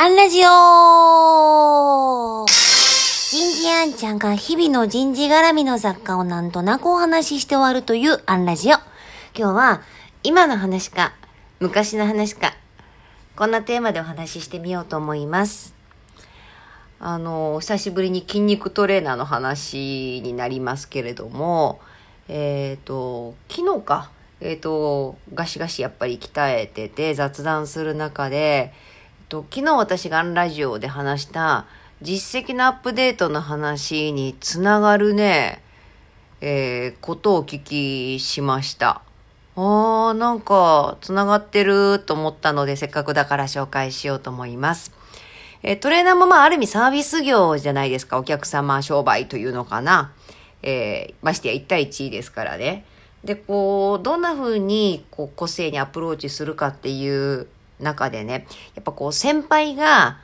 アンラジオ人事アンちゃんが日々の人事絡みの雑貨をなんとなくお話しして終わるというアンラジオ。今日は今の話か昔の話かこんなテーマでお話ししてみようと思います。あの、久しぶりに筋肉トレーナーの話になりますけれども、えっ、と、昨日か、えっ、と、ガシガシやっぱり鍛えてて雑談する中で、と、昨日私がラジオで話した実績のアップデートの話につながるね、えーことをお聞きしました。あー、なんか、つながってると思ったので、せっかくだから紹介しようと思います。えートレーナーもまあ、ある意味サービス業じゃないですか。お客様商売というのかな。えーましてや1対1ですからね。で、こう、どんな風に、こう、個性にアプローチするかっていう中でね、やっぱこう、先輩が、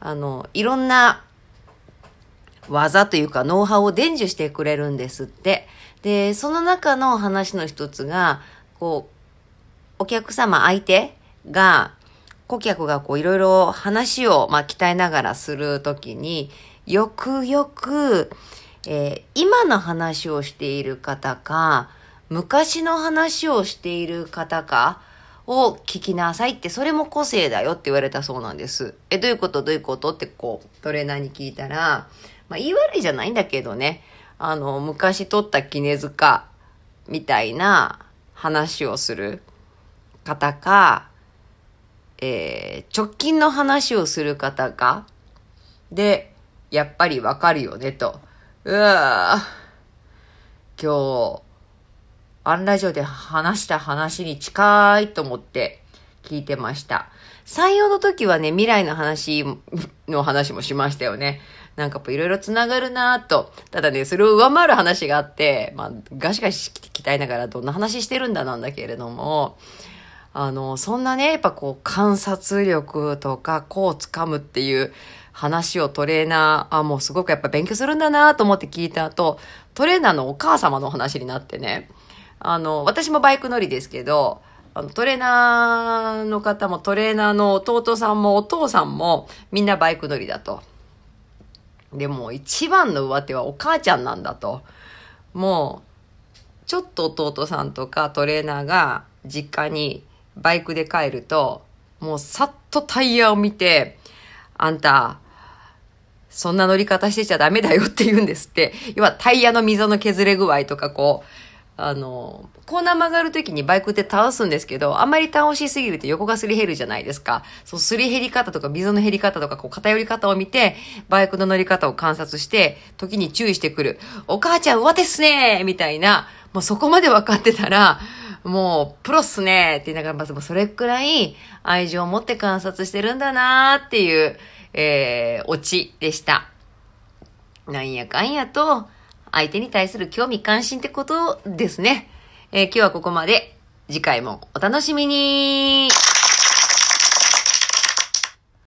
あの、いろんな技というかノウハウを伝授してくれるんですって。で、その中の話の一つが、こう、お客様相手が、顧客がこういろいろ話を、まあ、鍛えながらするときに、よくよく、えー今の話をしている方か、昔の話をしている方かを聞きなさいって、それも個性だよって言われたそうなんです。え、どういうこと？どういうこと？ってこう、トレーナーに聞いたら、まあ、言い悪いじゃないんだけどね、あの、昔撮った絹塚みたいな話をする方か、えー直近の話をする方か、で、やっぱりわかるよね、と。うわぁ、今日、アンラジオで話した話に近いと思って聞いてました。採用の時はね、未来の話の話もしましたよね。なんかいろいろ繋がるなぁと。ただね、それを上回る話があって、まあ、ガシガシ鍛えながらどんな話してるんだなんだけれども、あの、そんなね、やっぱこう、観察力とか、こう掴むっていう話をトレーナー、あ、もうすごくやっぱ勉強するんだなと思って聞いた後、トレーナーのお母様の話になってね、あの、私もバイク乗りですけど、あのトレーナーの方もトレーナーの弟さんもお父さんもみんなバイク乗りだと。でも一番の上手はお母ちゃんなんだと。もう、ちょっと弟さんとかトレーナーが実家にバイクで帰ると、もうさっとタイヤを見て、あんた、そんな乗り方してちゃダメだよって言うんですって。要はタイヤの溝の削れ具合とかこう、あの、コーナー曲がるときにバイクって倒すんですけど、あんまり倒しすぎると横がすり減るじゃないですか。そう、すり減り方とか溝の減り方とか、こう偏り方を見て、バイクの乗り方を観察して、時に注意してくる。お母ちゃん上手っすねみたいな、もうそこまで分かってたら、もう、プロっすねって言いながら、まずもうそれくらい愛情を持って観察してるんだなーっていう、えー、オチでした。なんやかんやと、相手に対する興味関心ってことですね。えー今日はここまで。次回もお楽しみに